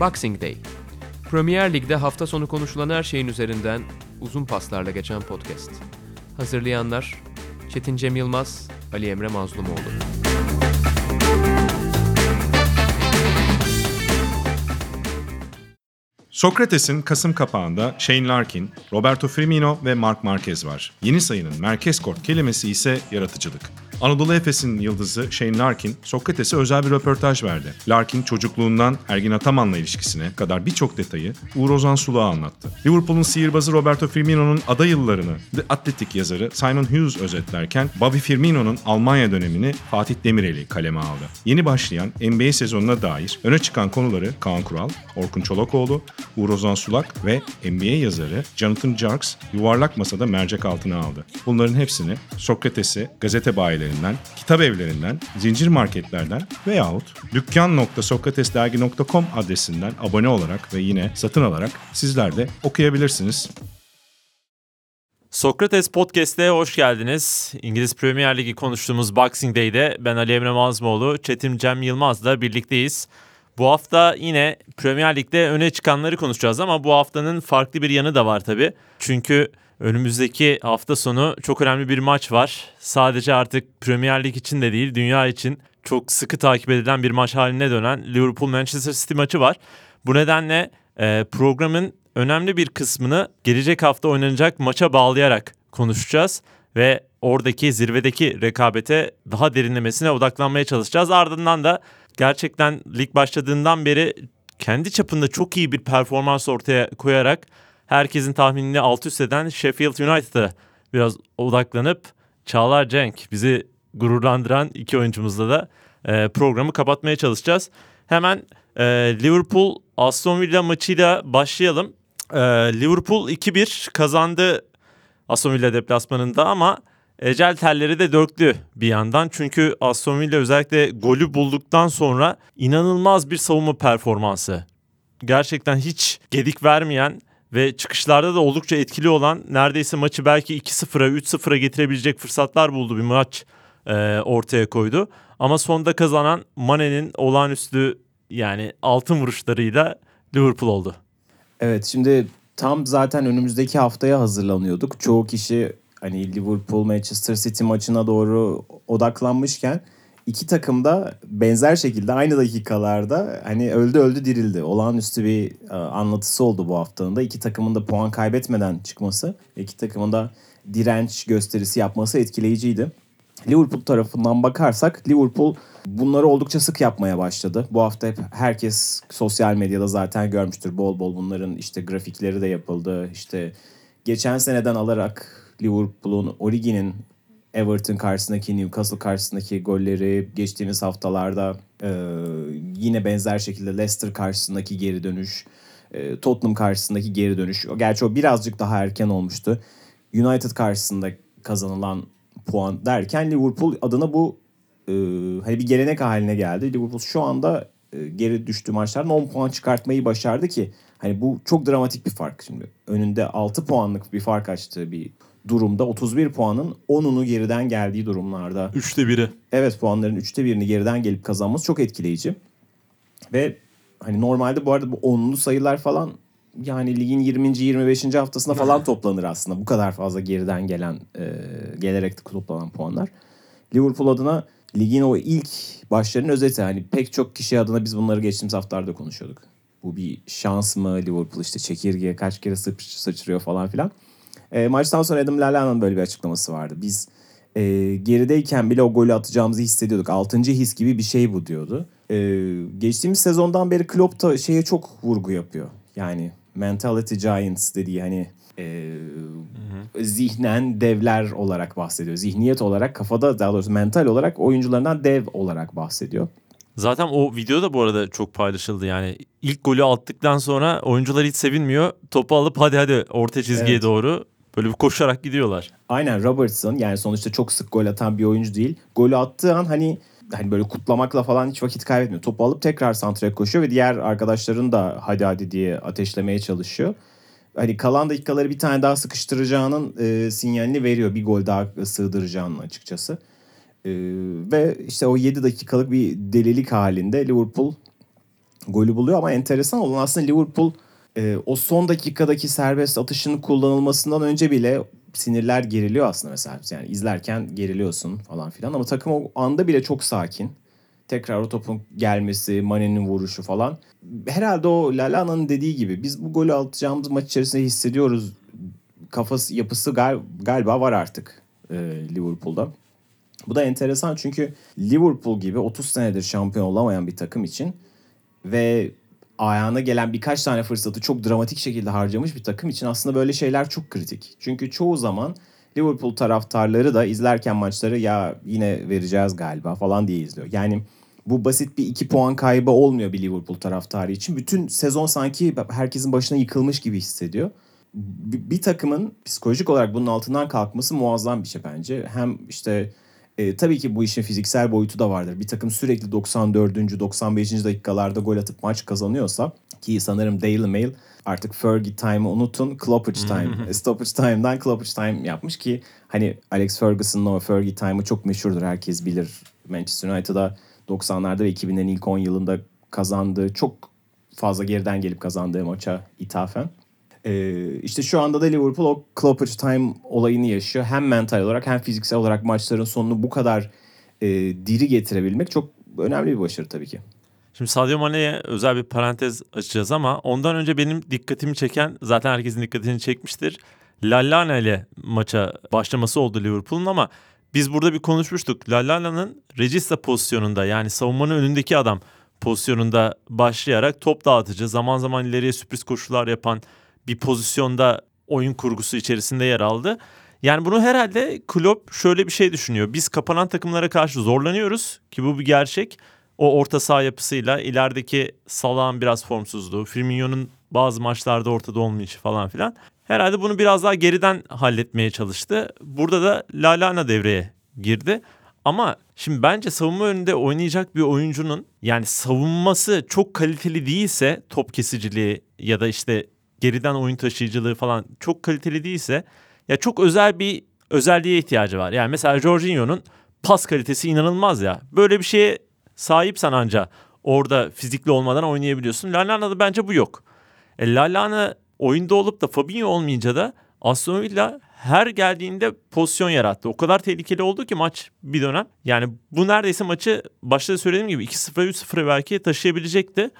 Boxing Day. Premier Lig'de hafta sonu konuşulan her şeyin üzerinden uzun paslarla geçen podcast. Hazırlayanlar Çetin Cem Yılmaz, Ali Emre Mazlumoğlu. Sokrates'in Kasım kapağında Shane Larkin, Roberto Firmino ve Mark Marquez var. Yeni sayının merkez kort kelimesi ise yaratıcılık. Anadolu Efes'in yıldızı Shane Larkin, Sokrates'e özel bir röportaj verdi. Larkin çocukluğundan Ergin Ataman'la ilişkisine kadar birçok detayı Uğur Ozan Suluğa anlattı. Liverpool'un sihirbazı Roberto Firmino'nun ada yıllarını The Athletic yazarı Simon Hughes özetlerken Bobby Firmino'nun Almanya dönemini Fatih Demireli kaleme aldı. Yeni başlayan NBA sezonuna dair öne çıkan konuları Kaan Kural, Orkun Çolakoğlu, Uğur Ozan Sulak ve NBA yazarı Jonathan Jarks yuvarlak masada mercek altına aldı. Bunların hepsini Sokrates'i gazete bayileri sitelerinden, kitap evlerinden, zincir marketlerden veyahut dükkan.sokratesdergi.com adresinden abone olarak ve yine satın alarak sizler de okuyabilirsiniz. Sokrates Podcast'e hoş geldiniz. İngiliz Premier Ligi konuştuğumuz Boxing Day'de ben Ali Emre Mazmoğlu, Çetin Cem Yılmaz'la birlikteyiz. Bu hafta yine Premier Lig'de öne çıkanları konuşacağız ama bu haftanın farklı bir yanı da var tabii. Çünkü Önümüzdeki hafta sonu çok önemli bir maç var. Sadece artık Premier Lig için de değil, dünya için çok sıkı takip edilen bir maç haline dönen Liverpool Manchester City maçı var. Bu nedenle e, programın önemli bir kısmını gelecek hafta oynanacak maça bağlayarak konuşacağız ve oradaki zirvedeki rekabete daha derinlemesine odaklanmaya çalışacağız. Ardından da gerçekten lig başladığından beri kendi çapında çok iyi bir performans ortaya koyarak herkesin tahminini alt üst eden Sheffield United'a biraz odaklanıp Çağlar Cenk bizi gururlandıran iki oyuncumuzla da e, programı kapatmaya çalışacağız. Hemen e, Liverpool Aston Villa maçıyla başlayalım. E, Liverpool 2-1 kazandı Aston Villa deplasmanında ama ecel telleri de döktü bir yandan. Çünkü Aston Villa özellikle golü bulduktan sonra inanılmaz bir savunma performansı. Gerçekten hiç gedik vermeyen ve çıkışlarda da oldukça etkili olan neredeyse maçı belki 2-0'a 3-0'a getirebilecek fırsatlar buldu bir maç e, ortaya koydu. Ama sonda kazanan Mane'nin olağanüstü yani altın vuruşlarıyla Liverpool oldu. Evet şimdi tam zaten önümüzdeki haftaya hazırlanıyorduk. Çoğu kişi hani Liverpool Manchester City maçına doğru odaklanmışken iki takım da benzer şekilde aynı dakikalarda hani öldü öldü dirildi. Olağanüstü bir e, anlatısı oldu bu haftanın da. İki takımın da puan kaybetmeden çıkması, iki takımın da direnç gösterisi yapması etkileyiciydi. Liverpool tarafından bakarsak Liverpool bunları oldukça sık yapmaya başladı. Bu hafta hep herkes sosyal medyada zaten görmüştür. Bol bol bunların işte grafikleri de yapıldı. İşte geçen seneden alarak Liverpool'un Origi'nin Everton karşısındaki, Newcastle karşısındaki golleri, geçtiğimiz haftalarda e, yine benzer şekilde Leicester karşısındaki geri dönüş, e, Tottenham karşısındaki geri dönüş. Gerçi o birazcık daha erken olmuştu. United karşısında kazanılan puan derken Liverpool adına bu e, hani bir gelenek haline geldi. Liverpool şu anda e, geri düştüğü maçlardan 10 puan çıkartmayı başardı ki hani bu çok dramatik bir fark şimdi. Önünde 6 puanlık bir fark açtığı bir durumda 31 puanın 10'unu geriden geldiği durumlarda. Üçte biri. Evet puanların üçte birini geriden gelip kazanması çok etkileyici. Ve hani normalde bu arada bu onlu sayılar falan yani ligin 20. 25. haftasında falan toplanır aslında. Bu kadar fazla geriden gelen e, gelerek toplanan puanlar. Liverpool adına ligin o ilk başlarının özeti. Hani pek çok kişi adına biz bunları geçtiğimiz haftalarda konuşuyorduk. Bu bir şans mı Liverpool işte çekirgeye kaç kere sıçrıyor falan filan. E, maçtan sonra Adam Lalla'nın böyle bir açıklaması vardı. Biz e, gerideyken bile o golü atacağımızı hissediyorduk. Altıncı his gibi bir şey bu diyordu. E, geçtiğimiz sezondan beri Klopp da şeye çok vurgu yapıyor. Yani mentality giants dediği hani e, zihnen devler olarak bahsediyor. Zihniyet olarak kafada daha doğrusu mental olarak oyuncularından dev olarak bahsediyor. Zaten o video da bu arada çok paylaşıldı yani. ilk golü attıktan sonra oyuncular hiç sevinmiyor. Topu alıp hadi hadi orta çizgiye evet. doğru Böyle bir koşarak gidiyorlar. Aynen Robertson yani sonuçta çok sık gol atan bir oyuncu değil. Golü attığı an hani hani böyle kutlamakla falan hiç vakit kaybetmiyor. Topu alıp tekrar santraya koşuyor ve diğer arkadaşların da hadi hadi diye ateşlemeye çalışıyor. Hani kalan dakikaları bir tane daha sıkıştıracağının e, sinyalini veriyor. Bir gol daha sığdıracağının açıkçası. E, ve işte o 7 dakikalık bir delilik halinde Liverpool golü buluyor ama enteresan olan aslında Liverpool e, o son dakikadaki serbest atışın kullanılmasından önce bile sinirler geriliyor aslında mesela. Yani izlerken geriliyorsun falan filan ama takım o anda bile çok sakin. Tekrar o topun gelmesi, Mane'nin vuruşu falan. Herhalde o Lalana'nın dediği gibi biz bu golü atacağımız maç içerisinde hissediyoruz. Kafası yapısı gal- galiba var artık e, Liverpool'da. Bu da enteresan çünkü Liverpool gibi 30 senedir şampiyon olamayan bir takım için ve ayağına gelen birkaç tane fırsatı çok dramatik şekilde harcamış bir takım için aslında böyle şeyler çok kritik. Çünkü çoğu zaman Liverpool taraftarları da izlerken maçları ya yine vereceğiz galiba falan diye izliyor. Yani bu basit bir iki puan kaybı olmuyor bir Liverpool taraftarı için. Bütün sezon sanki herkesin başına yıkılmış gibi hissediyor. Bir, takımın psikolojik olarak bunun altından kalkması muazzam bir şey bence. Hem işte e, tabii ki bu işin fiziksel boyutu da vardır. Bir takım sürekli 94. 95. dakikalarda gol atıp maç kazanıyorsa ki sanırım Daily Mail artık Fergie Time'ı unutun Kloppage Time, Stoppage Time'dan Kloppage Time yapmış ki hani Alex Ferguson'ın o Fergie Time'ı çok meşhurdur. Herkes bilir. Manchester United'a 90'larda ve 2000'lerin ilk 10 yılında kazandığı çok fazla geriden gelip kazandığı maça ithafen. Ee, işte şu anda da Liverpool o Kloppage Time olayını yaşıyor. Hem mental olarak hem fiziksel olarak maçların sonunu bu kadar e, diri getirebilmek çok önemli bir başarı tabii ki. Şimdi Sadio Mane'ye özel bir parantez açacağız ama ondan önce benim dikkatimi çeken zaten herkesin dikkatini çekmiştir. Lallana ile maça başlaması oldu Liverpool'un ama biz burada bir konuşmuştuk. Lallana'nın regista pozisyonunda yani savunmanın önündeki adam pozisyonunda başlayarak top dağıtıcı, zaman zaman ileriye sürpriz koşular yapan bir pozisyonda oyun kurgusu içerisinde yer aldı. Yani bunu herhalde Klopp şöyle bir şey düşünüyor. Biz kapanan takımlara karşı zorlanıyoruz ki bu bir gerçek. O orta saha yapısıyla ilerideki Salah'ın biraz formsuzluğu, Firmino'nun bazı maçlarda ortada olmayışı falan filan. Herhalde bunu biraz daha geriden halletmeye çalıştı. Burada da Lalana devreye girdi. Ama şimdi bence savunma önünde oynayacak bir oyuncunun yani savunması çok kaliteli değilse top kesiciliği ya da işte geriden oyun taşıyıcılığı falan çok kaliteli değilse ya çok özel bir özelliğe ihtiyacı var. Yani mesela Jorginho'nun pas kalitesi inanılmaz ya. Böyle bir şeye sahipsen anca orada fizikli olmadan oynayabiliyorsun. Lallana'da bence bu yok. E, Lallana oyunda olup da Fabinho olmayınca da Aston Villa her geldiğinde pozisyon yarattı. O kadar tehlikeli oldu ki maç bir dönem. Yani bu neredeyse maçı başta da söylediğim gibi 2-0'a 3-0'a belki taşıyabilecekti.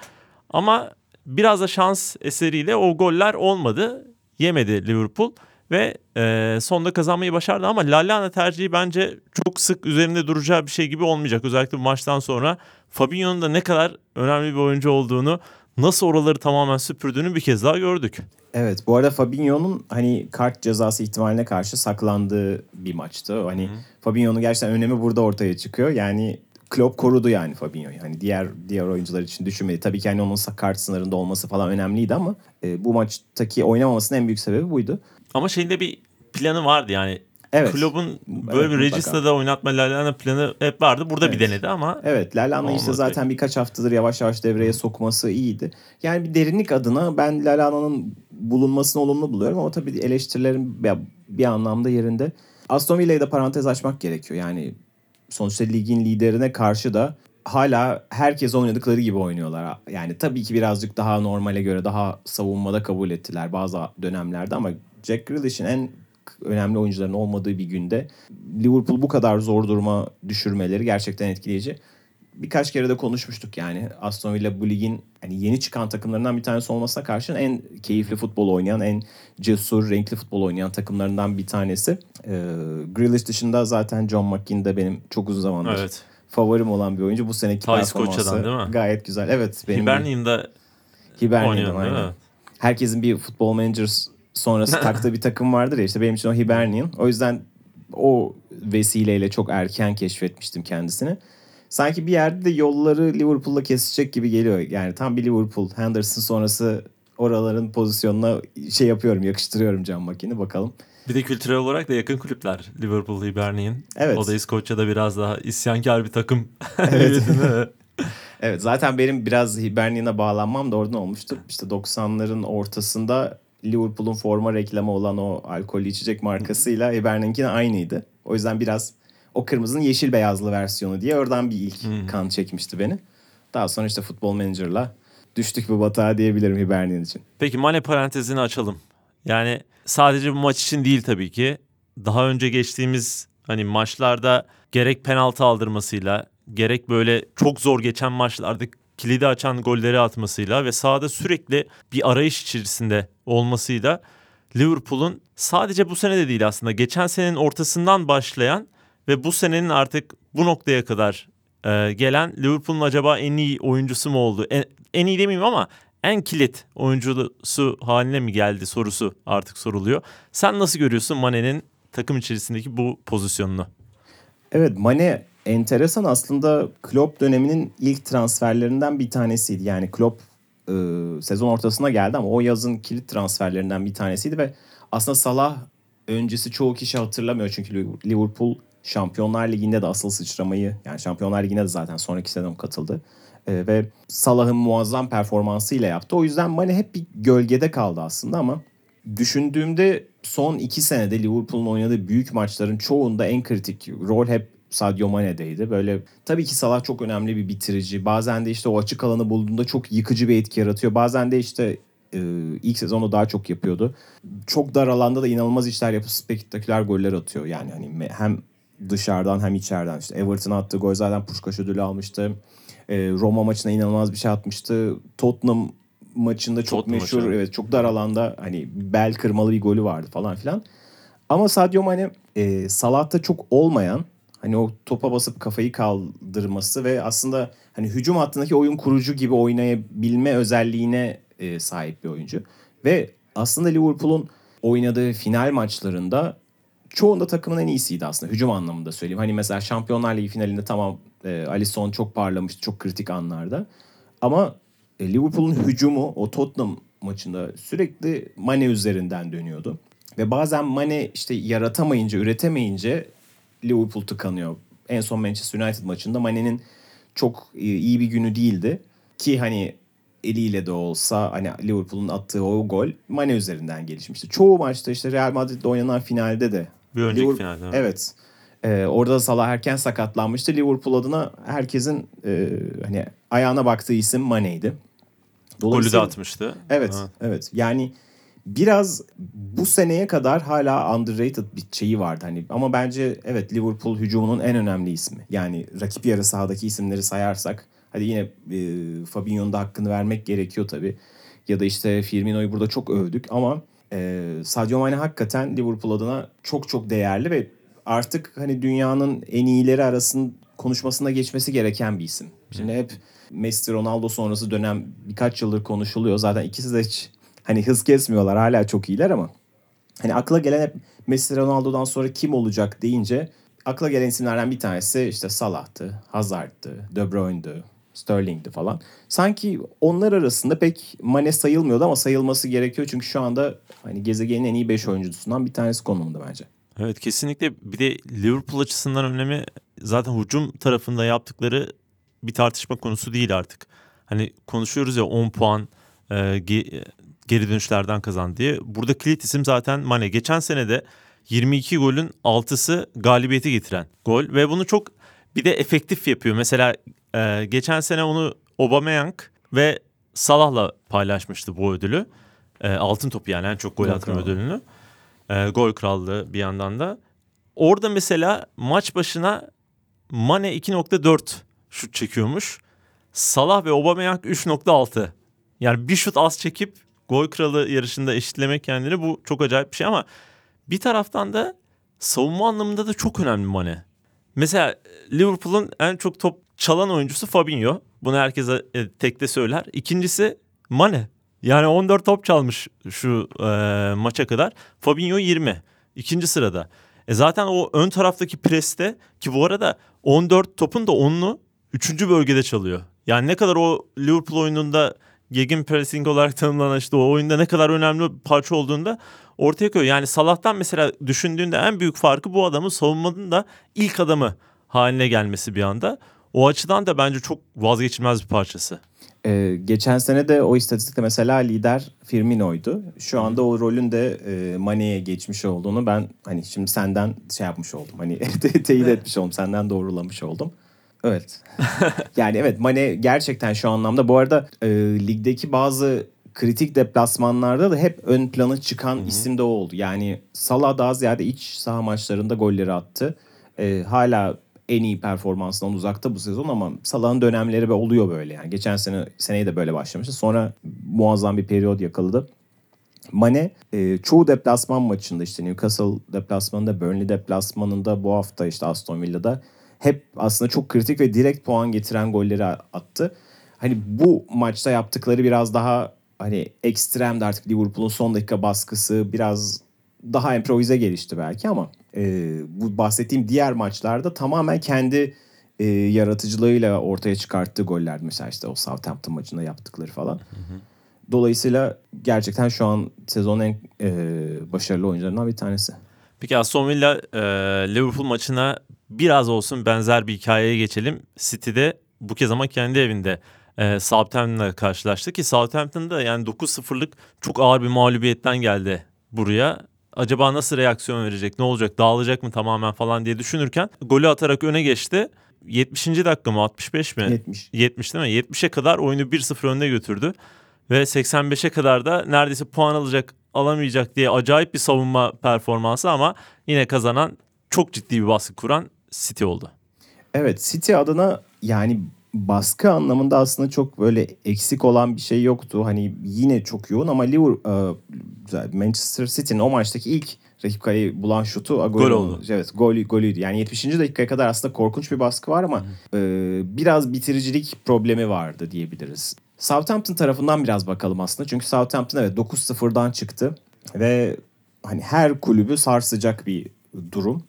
Ama biraz da şans eseriyle o goller olmadı. Yemedi Liverpool ve e, sonunda kazanmayı başardı ama Lallana tercihi bence çok sık üzerinde duracağı bir şey gibi olmayacak. Özellikle bu maçtan sonra Fabinho'nun da ne kadar önemli bir oyuncu olduğunu, nasıl oraları tamamen süpürdüğünü bir kez daha gördük. Evet bu arada Fabinho'nun hani kart cezası ihtimaline karşı saklandığı bir maçtı. Hani Fabinho'nun gerçekten önemi burada ortaya çıkıyor. Yani Klopp korudu yani Fabinho'yu. Hani diğer diğer oyuncular için düşünmedi. Tabii ki hani onun kart sınırında olması falan önemliydi ama e, bu maçtaki oynamamasının en büyük sebebi buydu. Ama şeyinde bir planı vardı yani. Evet. Klopp'un böyle Evet, bir. Regis'te oynatma Lallana planı hep vardı. Burada bir Evet. denedi ama Evet Lallana işte zaten birkaç haftadır yavaş yavaş devreye sokması iyiydi. Yani bir derinlik adına ben Lallana'nın bulunmasını olumlu buluyorum ama tabii eleştirilerin bir, bir anlamda yerinde. Aston Villa'yı da parantez açmak gerekiyor. Yani sonuçta ligin liderine karşı da hala herkes oynadıkları gibi oynuyorlar. Yani tabii ki birazcık daha normale göre daha savunmada kabul ettiler bazı dönemlerde ama Jack Grealish'in en önemli oyuncuların olmadığı bir günde Liverpool bu kadar zor duruma düşürmeleri gerçekten etkileyici. Birkaç kere de konuşmuştuk yani Aston Villa bu ligin hani yeni çıkan takımlarından bir tanesi olmasına karşın en keyifli futbol oynayan, en cesur, renkli futbol oynayan takımlarından bir tanesi. Ee, Grealish dışında zaten John McGinn de benim çok uzun zamandır evet. favorim olan bir oyuncu. Bu seneki Thais performansı değil mi? gayet güzel. Evet. Benim Hibernian'da değil aynen. Herkesin bir futbol manager sonrası taktığı bir takım vardır ya işte benim için o Hibernian. O yüzden o vesileyle çok erken keşfetmiştim kendisini. Sanki bir yerde de yolları Liverpool'la kesecek gibi geliyor. Yani tam bir Liverpool, Henderson sonrası oraların pozisyonuna şey yapıyorum, yakıştırıyorum Can Makin'i bakalım. Bir de kültürel olarak da yakın kulüpler. Liverpool, Hibernian. Evet. O da İskoçya'da biraz daha isyankar bir takım. Evet. Evet. Evet zaten benim biraz Hibernian'a bağlanmam da oradan olmuştu. İşte 90'ların ortasında Liverpool'un forma reklamı olan o alkollü içecek markasıyla Hibernian'inki aynıydı. O yüzden biraz o kırmızının yeşil beyazlı versiyonu diye oradan bir ilk kan çekmişti beni. Daha sonra işte Football Manager'la düştük bu batağa diyebilirim Hibernian için. Peki Mane parantezini açalım. Yani sadece bu maç için değil tabii ki. Daha önce geçtiğimiz hani maçlarda gerek penaltı aldırmasıyla gerek böyle çok zor geçen maçlarda kilidi açan golleri atmasıyla ve sahada sürekli bir arayış içerisinde olmasıyla Liverpool'un sadece bu sene de değil aslında geçen senenin ortasından başlayan ve bu senenin artık bu noktaya kadar e, gelen Liverpool'un acaba en iyi oyuncusu mu oldu? En, en iyi demeyeyim ama en kilit oyuncusu haline mi geldi sorusu artık soruluyor. Sen nasıl görüyorsun Mane'nin takım içerisindeki bu pozisyonunu? Evet Mane enteresan aslında Klopp döneminin ilk transferlerinden bir tanesiydi. Yani Klopp e, sezon ortasına geldi ama o yazın kilit transferlerinden bir tanesiydi ve aslında Salah öncesi çoğu kişi hatırlamıyor çünkü Liverpool Şampiyonlar Ligi'nde de asıl sıçramayı yani Şampiyonlar Ligi'ne de zaten sonraki sezon katıldı. E, ve Salah'ın muazzam performansıyla yaptı. O yüzden Mane hep bir gölgede kaldı aslında ama düşündüğümde son iki senede Liverpool'un oynadığı büyük maçların çoğunda en kritik rol hep Sadio Mane'deydi. Böyle tabii ki Salah çok önemli bir bitirici. Bazen de işte o açık alanı bulduğunda çok yıkıcı bir etki yaratıyor. Bazen de işte e, ilk sezonu daha çok yapıyordu. Çok dar alanda da inanılmaz işler yapıp spektaküler goller atıyor. Yani hani hem dışarıdan hem içeriden. işte Everton'a attığı gol zaten Puşkaş ödülü almıştı. E, Roma maçına inanılmaz bir şey atmıştı. Tottenham maçında çok Tottenham meşhur maçı. evet çok dar alanda hani bel kırmalı bir golü vardı falan filan. Ama Sadio Mane e, Salah'ta çok olmayan hani o topa basıp kafayı kaldırması ve aslında hani hücum hattındaki oyun kurucu gibi oynayabilme özelliğine e, sahip bir oyuncu. Ve aslında Liverpool'un oynadığı final maçlarında çoğunda takımın en iyisiydi aslında hücum anlamında söyleyeyim. Hani mesela Şampiyonlar Ligi finalinde tamam e, Alisson çok parlamıştı çok kritik anlarda. Ama e, Liverpool'un hücumu o Tottenham maçında sürekli Mane üzerinden dönüyordu. Ve bazen Mane işte yaratamayınca, üretemeyince Liverpool tıkanıyor. En son Manchester United maçında Mane'nin çok e, iyi bir günü değildi. Ki hani eliyle de olsa hani Liverpool'un attığı o gol Mane üzerinden gelişmişti. Çoğu maçta işte Real Madrid'le oynanan finalde de. Bir önceki Liverpool- finalde, evet. Evet. Ee, orada da Salah erken sakatlanmıştı. Liverpool adına herkesin e, hani ayağına baktığı isim Mane'ydi. Golü de atmıştı. Evet, Ha. evet. Yani biraz bu seneye kadar hala underrated bir şeyi vardı hani ama bence evet Liverpool hücumunun en önemli ismi. Yani rakip yarı sahadaki isimleri sayarsak hadi yine e, Fabinho'nun da hakkını vermek gerekiyor tabii. Ya da işte Firmino'yu burada çok övdük ama e, Sadio Mane hakikaten Liverpool adına çok çok değerli ve artık hani dünyanın en iyileri arasının konuşmasına geçmesi gereken bir isim. Şimdi hep Messi Ronaldo sonrası dönem birkaç yıldır konuşuluyor. Zaten ikisi de hiç hani hız kesmiyorlar. Hala çok iyiler ama hani akla gelen hep Messi Ronaldo'dan sonra kim olacak deyince akla gelen isimlerden bir tanesi işte Salah'tı, Hazard'tı, De Bruyne'di, Sterling'di falan. Sanki onlar arasında pek Mane sayılmıyordu ama sayılması gerekiyor çünkü şu anda hani gezegenin en iyi 5 oyuncusundan bir tanesi konumunda bence. Evet kesinlikle bir de Liverpool açısından önemi zaten hücum tarafında yaptıkları bir tartışma konusu değil artık. Hani konuşuyoruz ya 10 puan e, ge- geri dönüşlerden kazandı diye. Burada kilit isim zaten Mane. Geçen sene de 22 golün 6'sı galibiyeti getiren gol ve bunu çok bir de efektif yapıyor. Mesela e, geçen sene onu Aubameyang ve Salah'la paylaşmıştı bu ödülü. E, altın topu yani en çok gol Gol atma kralı. ödülünü. E, gol krallığı bir yandan da. Orada mesela maç başına Mane 2.4 şut çekiyormuş. Salah ve Aubameyang 3.6. Yani bir şut az çekip gol kralı yarışında eşitlemek kendini bu çok acayip bir şey ama bir taraftan da savunma anlamında da çok önemli Mane. Mesela Liverpool'un en çok top çalan oyuncusu Fabinho. Bunu herkese e, tekte söyler. İkincisi Mane. Yani 14 top çalmış şu e, maça kadar. Fabinho 20. İkinci sırada. E zaten o ön taraftaki preste ki bu arada 14 topun da 10'unu 3. bölgede çalıyor. Yani ne kadar o Liverpool oyununda gegen pressing olarak tanımlanan işte o oyunda ne kadar önemli bir parça olduğunda ortaya koyuyor. Yani Salah'tan mesela düşündüğünde en büyük farkı bu adamın savunmanın da ilk adamı haline gelmesi bir anda. O açıdan da bence çok vazgeçilmez bir parçası. Ee, geçen sene de o istatistikte mesela lider Firmino'ydu. Şu anda o rolün de e, Mane'ye geçmiş olduğunu ben hani şimdi senden şey yapmış oldum. Hani te- teyit etmiş oldum. Senden doğrulamış oldum. Evet. yani evet Mane gerçekten şu anlamda bu arada e, ligdeki bazı kritik deplasmanlarda da hep ön plana çıkan isim de o oldu. Yani Salah daha ziyade iç saha maçlarında golleri attı. E, hala en iyi performansından uzakta bu sezon ama Salah'ın dönemleri ve oluyor böyle yani. Geçen sene seneyi de böyle başlamıştı. Sonra muazzam bir periyod yakaladı. Mane e, çoğu deplasman maçında işte Newcastle deplasmanında, Burnley deplasmanında bu hafta işte Aston Villa'da hep aslında çok kritik ve direkt puan getiren golleri attı. Hani bu maçta yaptıkları biraz daha hani ekstremdi artık Liverpool'un son dakika baskısı biraz daha improvize gelişti belki ama e, bu bahsettiğim diğer maçlarda tamamen kendi e, yaratıcılığıyla ortaya çıkarttığı goller mesela işte o Southampton maçında yaptıkları falan. Dolayısıyla gerçekten şu an sezonun en e, başarılı oyuncularından bir tanesi. Peki Aston Villa e, Liverpool maçına biraz olsun benzer bir hikayeye geçelim. City'de bu kez ama kendi evinde e, Southampton'la karşılaştı ki Southampton'da yani 9-0'lık çok ağır bir mağlubiyetten geldi buraya. Acaba nasıl reaksiyon verecek, ne olacak, dağılacak mı tamamen falan diye düşünürken golü atarak öne geçti. 70. dakika mı 65 mi? 70. 70 değil mi? 70'e kadar oyunu 1-0 önüne götürdü. Ve 85'e kadar da neredeyse puan alacak alamayacak diye acayip bir savunma performansı ama yine kazanan çok ciddi bir baskı kuran City oldu. Evet City adına yani baskı anlamında aslında çok böyle eksik olan bir şey yoktu. Hani yine çok yoğun ama Liverpool Manchester City'nin o maçtaki ilk rakip kaleyi bulan şutu Agüero. Gol oldu. Evet gol, golüydü. Yani 70. dakikaya kadar aslında korkunç bir baskı var ama e, biraz bitiricilik problemi vardı diyebiliriz. Southampton tarafından biraz bakalım aslında. Çünkü Southampton evet 9-0'dan çıktı ve hani her kulübü sarsacak bir durum.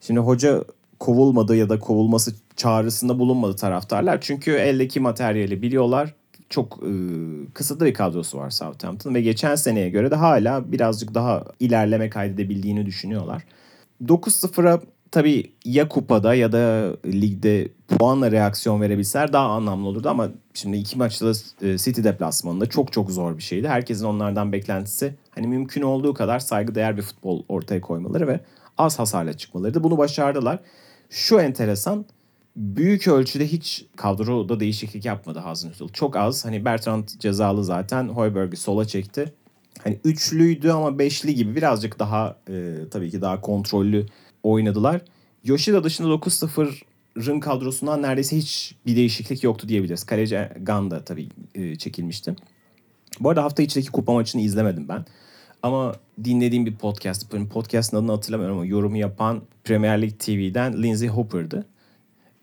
Şimdi hoca kovulmadı ya da kovulması çağrısında bulunmadı taraftarlar. Çünkü eldeki materyali biliyorlar. Çok e, kısıtlı bir kadrosu var Southampton ve geçen seneye göre de hala birazcık daha ilerleme kaydedebildiğini düşünüyorlar. 9-0'a tabii ya kupada ya da ligde puanla reaksiyon verebilseler daha anlamlı olurdu ama şimdi iki maçta da e, City deplasmanında çok çok zor bir şeydi. Herkesin onlardan beklentisi hani mümkün olduğu kadar saygıdeğer bir futbol ortaya koymaları ve az hasarla çıkmalarıydı. Bunu başardılar. Şu enteresan büyük ölçüde hiç kadroda değişiklik yapmadı Hasenhüttl. Çok az. Hani Bertrand cezalı zaten. Hoiberg'i sola çekti. Hani üçlüydü ama beşli gibi birazcık daha e, tabii ki daha kontrollü oynadılar. Yoshida dışında 9-0'ın kadrosundan neredeyse hiç bir değişiklik yoktu diyebiliriz. Kaleci Ganda tabii e, çekilmişti. Bu arada hafta içindeki kupa maçını izlemedim ben. Ama dinlediğim bir podcast, podcastın adını hatırlamıyorum ama yorumu yapan Premier League TV'den Lindsay Hopper'dı.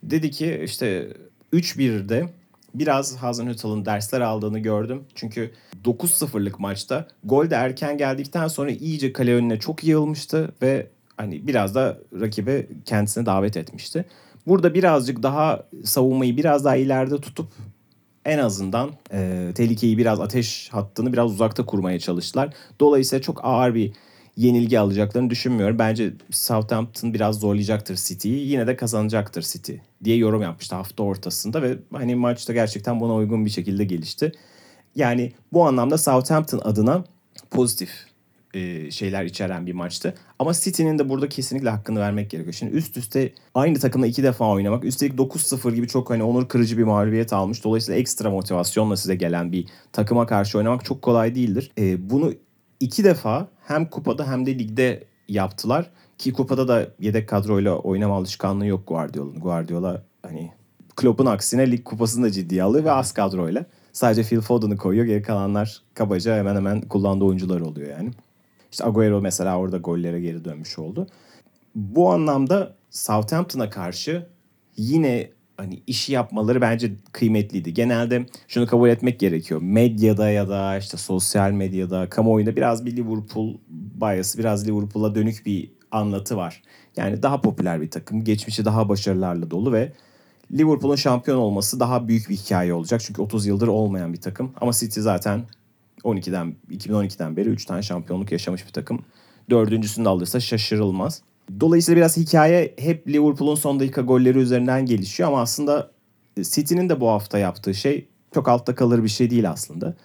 Dedi ki işte 3-1'de biraz Hasenhüttl'ın dersler aldığını gördüm. Çünkü 9-0'lık maçta gol de erken geldikten sonra iyice kale önüne çok yığılmıştı ve hani biraz da rakibe kendisine davet etmişti. Burada birazcık daha savunmayı biraz daha ileride tutup en azından e, tehlikeyi biraz ateş hattını biraz uzakta kurmaya çalıştılar. Dolayısıyla çok ağır bir yenilgi alacaklarını düşünmüyorum. Bence Southampton biraz zorlayacaktır City'yi. Yine de kazanacaktır City diye yorum yapmıştı hafta ortasında ve hani maçta gerçekten buna uygun bir şekilde gelişti. Yani bu anlamda Southampton adına pozitif e, şeyler içeren bir maçtı. Ama City'nin de burada kesinlikle hakkını vermek gerekiyor. Şimdi üst üste aynı takımla iki defa oynamak. Üstelik 9-0 gibi çok hani onur kırıcı bir mağlubiyet almış. Dolayısıyla ekstra motivasyonla size gelen bir takıma karşı oynamak çok kolay değildir. E, bunu iki defa hem kupada hem de ligde yaptılar. Ki kupada da yedek kadroyla oynama alışkanlığı yok Guardiola'nın. Guardiola hani Klopp'un aksine lig kupasını da ciddiye alıyor ve az kadroyla. Sadece Phil Foden'ı koyuyor. Geri kalanlar kabaca hemen hemen kullandığı oyuncular oluyor yani. İşte Agüero mesela orada gollere geri dönmüş oldu. Bu anlamda Southampton'a karşı yine hani işi yapmaları bence kıymetliydi. Genelde şunu kabul etmek gerekiyor. Medyada ya da işte sosyal medyada, kamuoyunda biraz bir Liverpool bias, biraz Liverpool'a dönük bir anlatı var. Yani daha popüler bir takım, geçmişi daha başarılarla dolu ve Liverpool'un şampiyon olması daha büyük bir hikaye olacak. Çünkü 30 yıldır olmayan bir takım. Ama City zaten 12'den 2012'den beri 3 tane şampiyonluk yaşamış bir takım. Dördüncüsünü de alırsa şaşırılmaz. Dolayısıyla biraz hikaye hep Liverpool'un son dakika golleri üzerinden gelişiyor ama aslında City'nin de bu hafta yaptığı şey çok altta kalır bir şey değil aslında.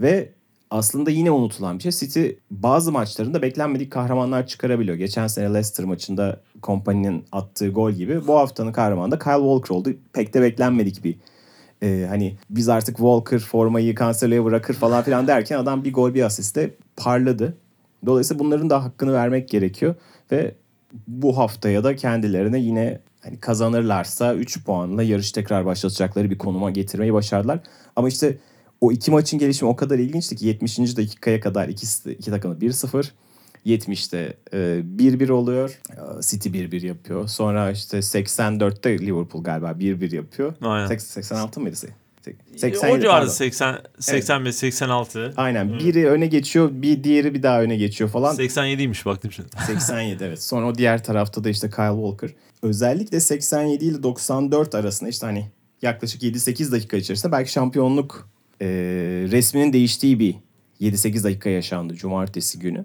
Ve aslında yine unutulan bir şey. City bazı maçlarında beklenmedik kahramanlar çıkarabiliyor. Geçen sene Leicester maçında kompaninin attığı gol gibi. Bu haftanın kahramanı da Kyle Walker oldu. Pek de beklenmedik bir e, hani biz artık Walker formayı Cancelo'ya bırakır falan filan derken adam bir gol bir asiste parladı. Dolayısıyla bunların da hakkını vermek gerekiyor ve bu haftaya da kendilerine yine hani kazanırlarsa 3 puanla yarış tekrar başlatacakları bir konuma getirmeyi başardılar. Ama işte o iki maçın gelişimi o kadar ilginçti ki 70. dakikaya kadar ikisi, iki takımı 1-0. 70'te e, 1-1 oluyor. E, City 1-1 yapıyor. Sonra işte 84'te Liverpool galiba 1-1 yapıyor. Aynen. 86 mıydı? Sek- o 87 civarı pardon. 80 85 86. Aynen. Biri öne geçiyor, bir diğeri bir daha öne geçiyor falan. 87'ymiş baktım şimdi. 87 evet. Sonra o diğer tarafta da işte Kyle Walker. Özellikle 87 ile 94 arasında işte hani yaklaşık 7-8 dakika içerisinde belki şampiyonluk e, resminin değiştiği bir 7-8 dakika yaşandı cumartesi günü.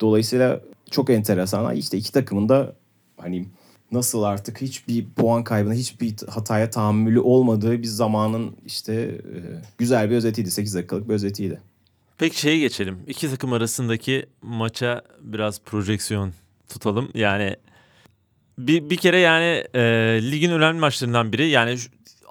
Dolayısıyla çok enteresan. İşte iki takımın da hani nasıl artık hiçbir puan kaybına, hiçbir hataya tahammülü olmadığı bir zamanın işte e, güzel bir özetiydi. 8 dakikalık bir özetiydi. Peki şeye geçelim. İki takım arasındaki maça biraz projeksiyon tutalım. Yani bir, bir kere yani e, ligin önemli maçlarından biri. Yani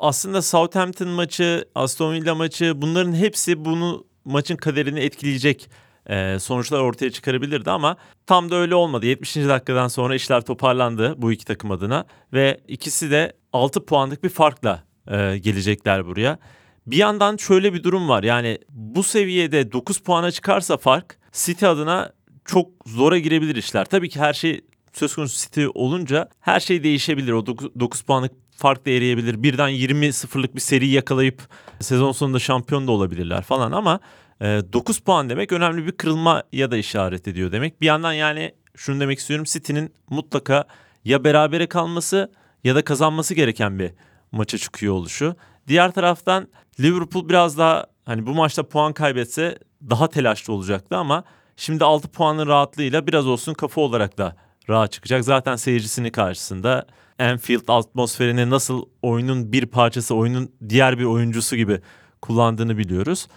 aslında Southampton maçı, Aston Villa maçı bunların hepsi bunu maçın kaderini etkileyecek e, sonuçlar ortaya çıkarabilirdi ama tam da öyle olmadı. 70. dakikadan sonra işler toparlandı bu iki takım adına ve ikisi de 6 puanlık bir farkla e, gelecekler buraya. Bir yandan şöyle bir durum var. Yani bu seviyede 9 puana çıkarsa fark City adına çok zora girebilir işler. Tabii ki her şey söz konusu City olunca her şey değişebilir. O 9, puanlık fark da eriyebilir. Birden 20-0'lık bir seri yakalayıp sezon sonunda şampiyon da olabilirler falan ama e, 9 puan demek önemli bir kırılmaya da işaret ediyor demek. Bir yandan yani şunu demek istiyorum City'nin mutlaka ya berabere kalması ya da kazanması gereken bir maça çıkıyor oluşu. Diğer taraftan Liverpool biraz daha hani bu maçta puan kaybetse daha telaşlı olacaktı ama şimdi 6 puanın rahatlığıyla biraz olsun kafa olarak da rahat çıkacak. Zaten seyircisinin karşısında Anfield atmosferini nasıl oyunun bir parçası, oyunun diğer bir oyuncusu gibi kullandığını biliyoruz.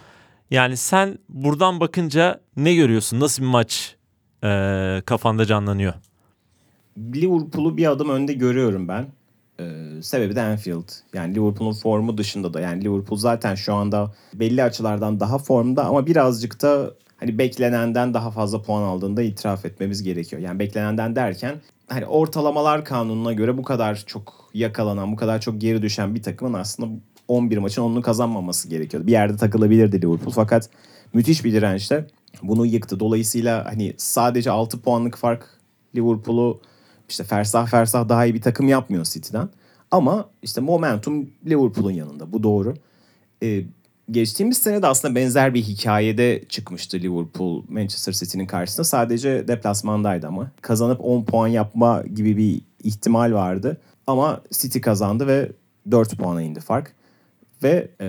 Yani sen buradan bakınca ne görüyorsun? Nasıl bir maç eee, kafanda canlanıyor? Liverpool'u bir adım önde görüyorum ben. Ee, sebebi de Anfield. Yani Liverpool'un formu dışında da. Yani Liverpool zaten şu anda belli açılardan daha formda ama birazcık da hani beklenenden daha fazla puan aldığında itiraf etmemiz gerekiyor. Yani beklenenden derken hani ortalamalar kanununa göre bu kadar çok yakalanan, bu kadar çok geri düşen bir takımın aslında 11 maçın 10'unu kazanmaması gerekiyordu. Bir yerde takılabilirdi Liverpool fakat müthiş bir dirençle bunu yıktı. Dolayısıyla hani sadece 6 puanlık fark Liverpool'u işte fersah fersah daha iyi bir takım yapmıyor City'den. Ama işte momentum Liverpool'un yanında. Bu doğru. Ee, geçtiğimiz sene de aslında benzer bir hikayede çıkmıştı Liverpool Manchester City'nin karşısında. Sadece deplasmandaydı ama. Kazanıp 10 puan yapma gibi bir ihtimal vardı. Ama City kazandı ve 4 puana indi fark. Ve e,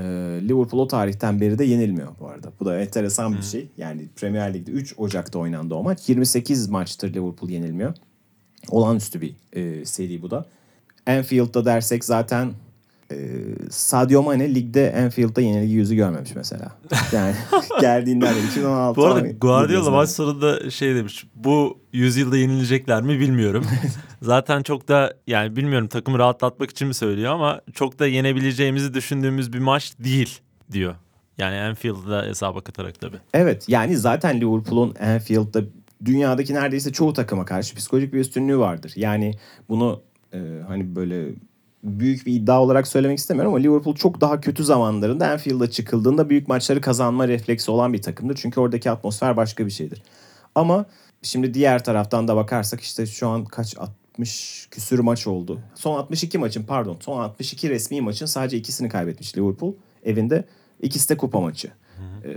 Liverpool o tarihten beri de yenilmiyor bu arada. Bu da enteresan bir şey. Yani Premier Lig'de 3 Ocak'ta oynandı o maç. 28 maçtır Liverpool yenilmiyor. Olağanüstü bir e, seri bu da. Anfield'da dersek zaten e, Sadio Mane ligde Anfield'da yenilgi yüzü görmemiş mesela. Yani geldiğinden beri 2016 Bu arada ama- Guardiola maç sonunda şey demiş. Bu yüzyılda yenilecekler mi bilmiyorum. Zaten çok da yani bilmiyorum takımı rahatlatmak için mi söylüyor ama çok da yenebileceğimizi düşündüğümüz bir maç değil diyor. Yani Anfield'da hesaba katarak tabii. Evet yani zaten Liverpool'un Anfield'da dünyadaki neredeyse çoğu takıma karşı psikolojik bir üstünlüğü vardır. Yani bunu e, hani böyle büyük bir iddia olarak söylemek istemiyorum ama Liverpool çok daha kötü zamanlarında Anfield'a çıkıldığında büyük maçları kazanma refleksi olan bir takımdır. Çünkü oradaki atmosfer başka bir şeydir. Ama şimdi diğer taraftan da bakarsak işte şu an kaç 60 küsür maç oldu. Son 62 maçın pardon son 62 resmi maçın sadece ikisini kaybetmiş Liverpool evinde. İkisi de kupa maçı. Ee,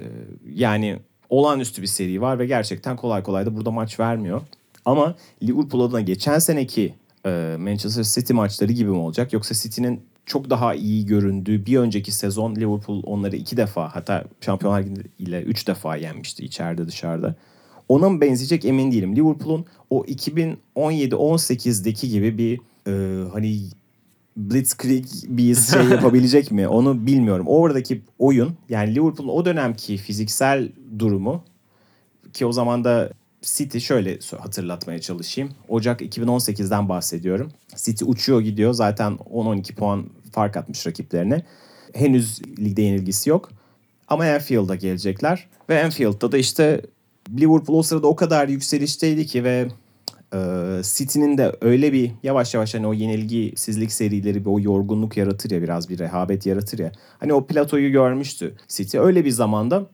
yani olağanüstü bir seri var ve gerçekten kolay kolay da burada maç vermiyor. Ama Liverpool adına geçen seneki e, Manchester City maçları gibi mi olacak? Yoksa City'nin çok daha iyi göründüğü bir önceki sezon Liverpool onları iki defa hatta Şampiyonlar Ligi ile üç defa yenmişti içeride dışarıda. Ona mı benzeyecek emin değilim. Liverpool'un o 2017-18'deki gibi bir e, hani blitzkrieg bir şey yapabilecek mi onu bilmiyorum. Oradaki oyun yani Liverpool'un o dönemki fiziksel durumu ki o zaman da City şöyle hatırlatmaya çalışayım. Ocak 2018'den bahsediyorum. City uçuyor gidiyor. Zaten 10-12 puan fark atmış rakiplerine. Henüz ligde yenilgisi yok. Ama Anfield'a gelecekler. Ve Anfield'da da işte Liverpool o sırada o kadar yükselişteydi ki ve e, City'nin de öyle bir yavaş yavaş hani o yenilgisizlik serileri bir o yorgunluk yaratır ya biraz bir rehabet yaratır ya. Hani o platoyu görmüştü City. Öyle bir zamanda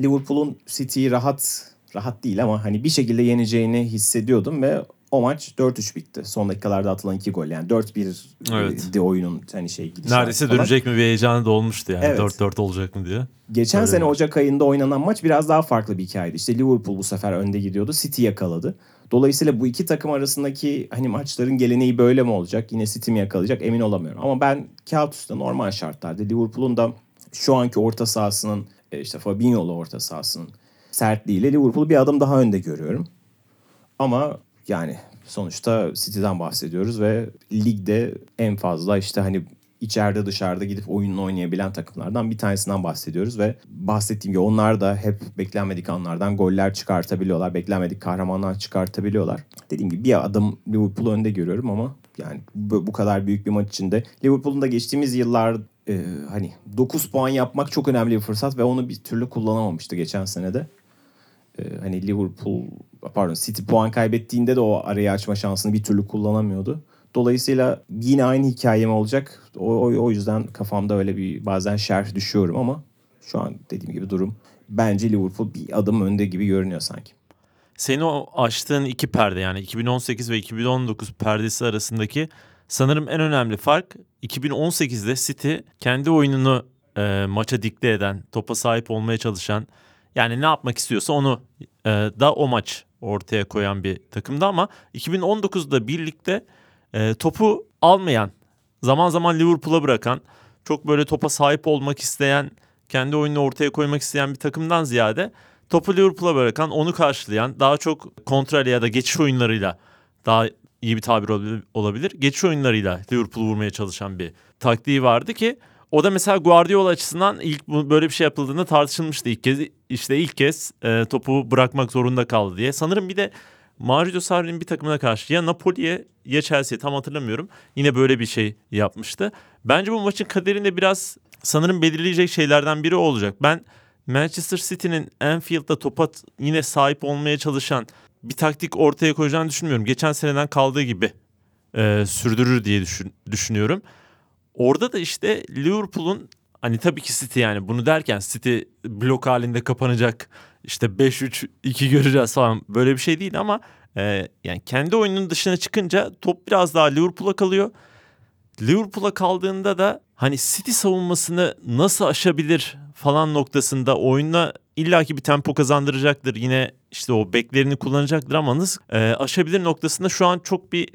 Liverpool'un City'yi rahat rahat değil ama hani bir şekilde yeneceğini hissediyordum ve o maç 4-3 bitti. Son dakikalarda atılan iki gol yani 4-1 Evet. de oyunun hani şey gidişatı Neredeyse falan. dönecek mi bir heyecanı da olmuştu yani. Evet. 4-4 olacak mı diye. Geçen Öyle sene mi? Ocak ayında oynanan maç biraz daha farklı bir hikayeydi. İşte Liverpool bu sefer önde gidiyordu. City yakaladı. Dolayısıyla bu iki takım arasındaki hani maçların geleneği böyle mi olacak? Yine City mi yakalayacak emin olamıyorum. Ama ben kağıt üstünde normal şartlarda Liverpool'un da şu anki orta sahasının e, işte Fabinho'lu orta sahasının sertliğiyle Liverpool'u bir adım daha önde görüyorum. Ama yani sonuçta City'den bahsediyoruz ve ligde en fazla işte hani içeride dışarıda gidip oyununu oynayabilen takımlardan bir tanesinden bahsediyoruz ve bahsettiğim gibi onlar da hep beklenmedik anlardan goller çıkartabiliyorlar. Beklenmedik kahramanlar çıkartabiliyorlar. Dediğim gibi bir adım Liverpool'u önde görüyorum ama yani bu, kadar büyük bir maç içinde Liverpool'un da geçtiğimiz yıllar e, hani 9 puan yapmak çok önemli bir fırsat ve onu bir türlü kullanamamıştı geçen senede. Ee, hani Liverpool pardon City puan kaybettiğinde de o arayı açma şansını bir türlü kullanamıyordu. Dolayısıyla yine aynı hikaye mi olacak? O, o, o yüzden kafamda öyle bir bazen şerh düşüyorum ama şu an dediğim gibi durum bence Liverpool bir adım önde gibi görünüyor sanki. Senin o açtığın iki perde yani 2018 ve 2019 perdesi arasındaki sanırım en önemli fark 2018'de City kendi oyununu e, maça dikte eden, topa sahip olmaya çalışan yani ne yapmak istiyorsa onu e, da o maç ortaya koyan bir takımdı ama 2019'da birlikte e, topu almayan, zaman zaman Liverpool'a bırakan, çok böyle topa sahip olmak isteyen, kendi oyununu ortaya koymak isteyen bir takımdan ziyade topu Liverpool'a bırakan, onu karşılayan, daha çok kontrol ya da geçiş oyunlarıyla daha iyi bir tabir olabilir-. Geçiş oyunlarıyla Liverpool'u vurmaya çalışan bir taktiği vardı ki o da mesela Guardiola açısından ilk böyle bir şey yapıldığında tartışılmıştı ilk kez. İşte ilk kez e, topu bırakmak zorunda kaldı diye. Sanırım bir de Mario Sarri'nin bir takımına karşı ya Napoli'ye ya Chelsea'ye tam hatırlamıyorum. Yine böyle bir şey yapmıştı. Bence bu maçın kaderinde biraz sanırım belirleyecek şeylerden biri olacak. Ben Manchester City'nin Anfield'da topa yine sahip olmaya çalışan bir taktik ortaya koyacağını düşünmüyorum. Geçen seneden kaldığı gibi e, sürdürür diye düşün- düşünüyorum. Orada da işte Liverpool'un hani tabii ki City yani bunu derken City blok halinde kapanacak işte 5-3-2 göreceğiz falan böyle bir şey değil ama e, yani kendi oyunun dışına çıkınca top biraz daha Liverpool'a kalıyor. Liverpool'a kaldığında da hani City savunmasını nasıl aşabilir falan noktasında oyuna illaki bir tempo kazandıracaktır. Yine işte o beklerini kullanacaktır ama nasıl e, aşabilir noktasında şu an çok bir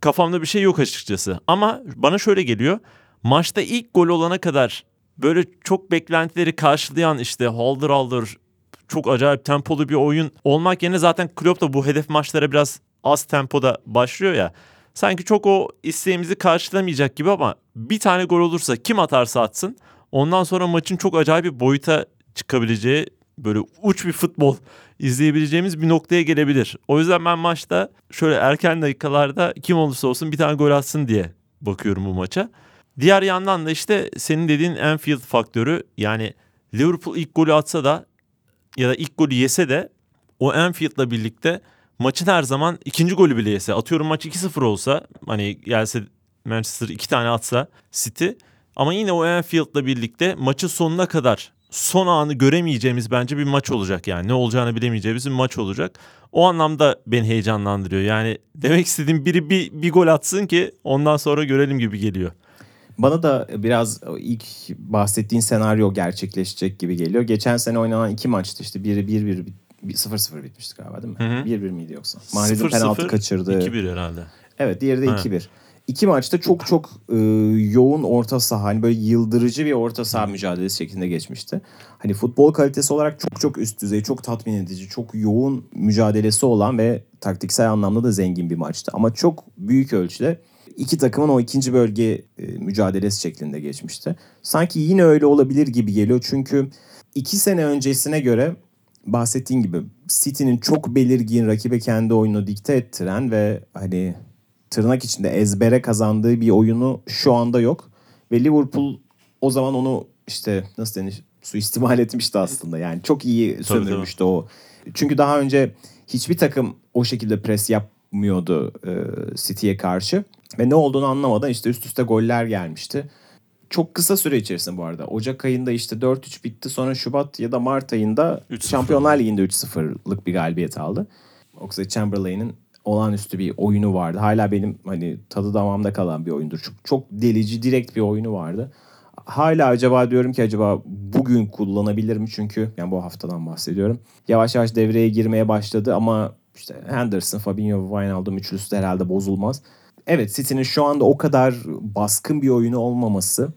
kafamda bir şey yok açıkçası. Ama bana şöyle geliyor. Maçta ilk gol olana kadar böyle çok beklentileri karşılayan işte haldır haldır çok acayip tempolu bir oyun olmak yerine zaten Klopp da bu hedef maçlara biraz az tempoda başlıyor ya. Sanki çok o isteğimizi karşılamayacak gibi ama bir tane gol olursa kim atarsa atsın ondan sonra maçın çok acayip bir boyuta çıkabileceği böyle uç bir futbol izleyebileceğimiz bir noktaya gelebilir. O yüzden ben maçta şöyle erken dakikalarda kim olursa olsun bir tane gol atsın diye bakıyorum bu maça. Diğer yandan da işte senin dediğin Anfield faktörü yani Liverpool ilk golü atsa da ya da ilk golü yese de o Anfield'la birlikte maçın her zaman ikinci golü bile yese atıyorum maç 2-0 olsa hani gelse Manchester iki tane atsa City ama yine o Anfield'la birlikte maçın sonuna kadar son anı göremeyeceğimiz bence bir maç olacak yani ne olacağını bilemeyeceğimiz bir maç olacak. O anlamda beni heyecanlandırıyor. Yani demek istediğim biri bir, bir gol atsın ki ondan sonra görelim gibi geliyor. Bana da biraz ilk bahsettiğin senaryo gerçekleşecek gibi geliyor. Geçen sene oynanan iki maçtı işte biri 1-1 bir- 0-0 bitmişti galiba değil mi? Hı hı. 1-1 miydi yoksa? Mahrez'in 0-0, penaltı kaçırdı. 2-1 herhalde. Evet diğeri de Ha. 2-1. İki maçta çok çok e, yoğun orta saha hani böyle yıldırıcı bir orta saha mücadelesi şeklinde geçmişti. Hani futbol kalitesi olarak çok çok üst düzey, çok tatmin edici, çok yoğun mücadelesi olan ve taktiksel anlamda da zengin bir maçtı. Ama çok büyük ölçüde iki takımın o ikinci bölge e, mücadelesi şeklinde geçmişti. Sanki yine öyle olabilir gibi geliyor çünkü iki sene öncesine göre bahsettiğin gibi City'nin çok belirgin rakibe kendi oyunu dikte ettiren ve hani tırnak içinde ezbere kazandığı bir oyunu şu anda yok. Ve Liverpool o zaman onu işte nasıl denir suistimal etmişti aslında. Yani çok iyi sömürmüştü o. Çünkü daha önce hiçbir takım o şekilde pres yapmıyordu e, City'ye karşı. Ve ne olduğunu anlamadan işte üst üste goller gelmişti. Çok kısa süre içerisinde bu arada. Ocak ayında işte 4-3 bitti. Sonra Şubat ya da Mart ayında 3-0. Şampiyonlar Ligi'nde 3-0'lık bir galibiyet aldı. Oxlade Chamberlain'in olağanüstü bir oyunu vardı. Hala benim hani tadı damağımda kalan bir oyundur. Çok, çok delici, direkt bir oyunu vardı. Hala acaba diyorum ki acaba bugün kullanabilir mi? Çünkü yani bu haftadan bahsediyorum. Yavaş yavaş devreye girmeye başladı ama işte Henderson, Fabinho Wijnaldum üçlüsü de herhalde bozulmaz. Evet City'nin şu anda o kadar baskın bir oyunu olmaması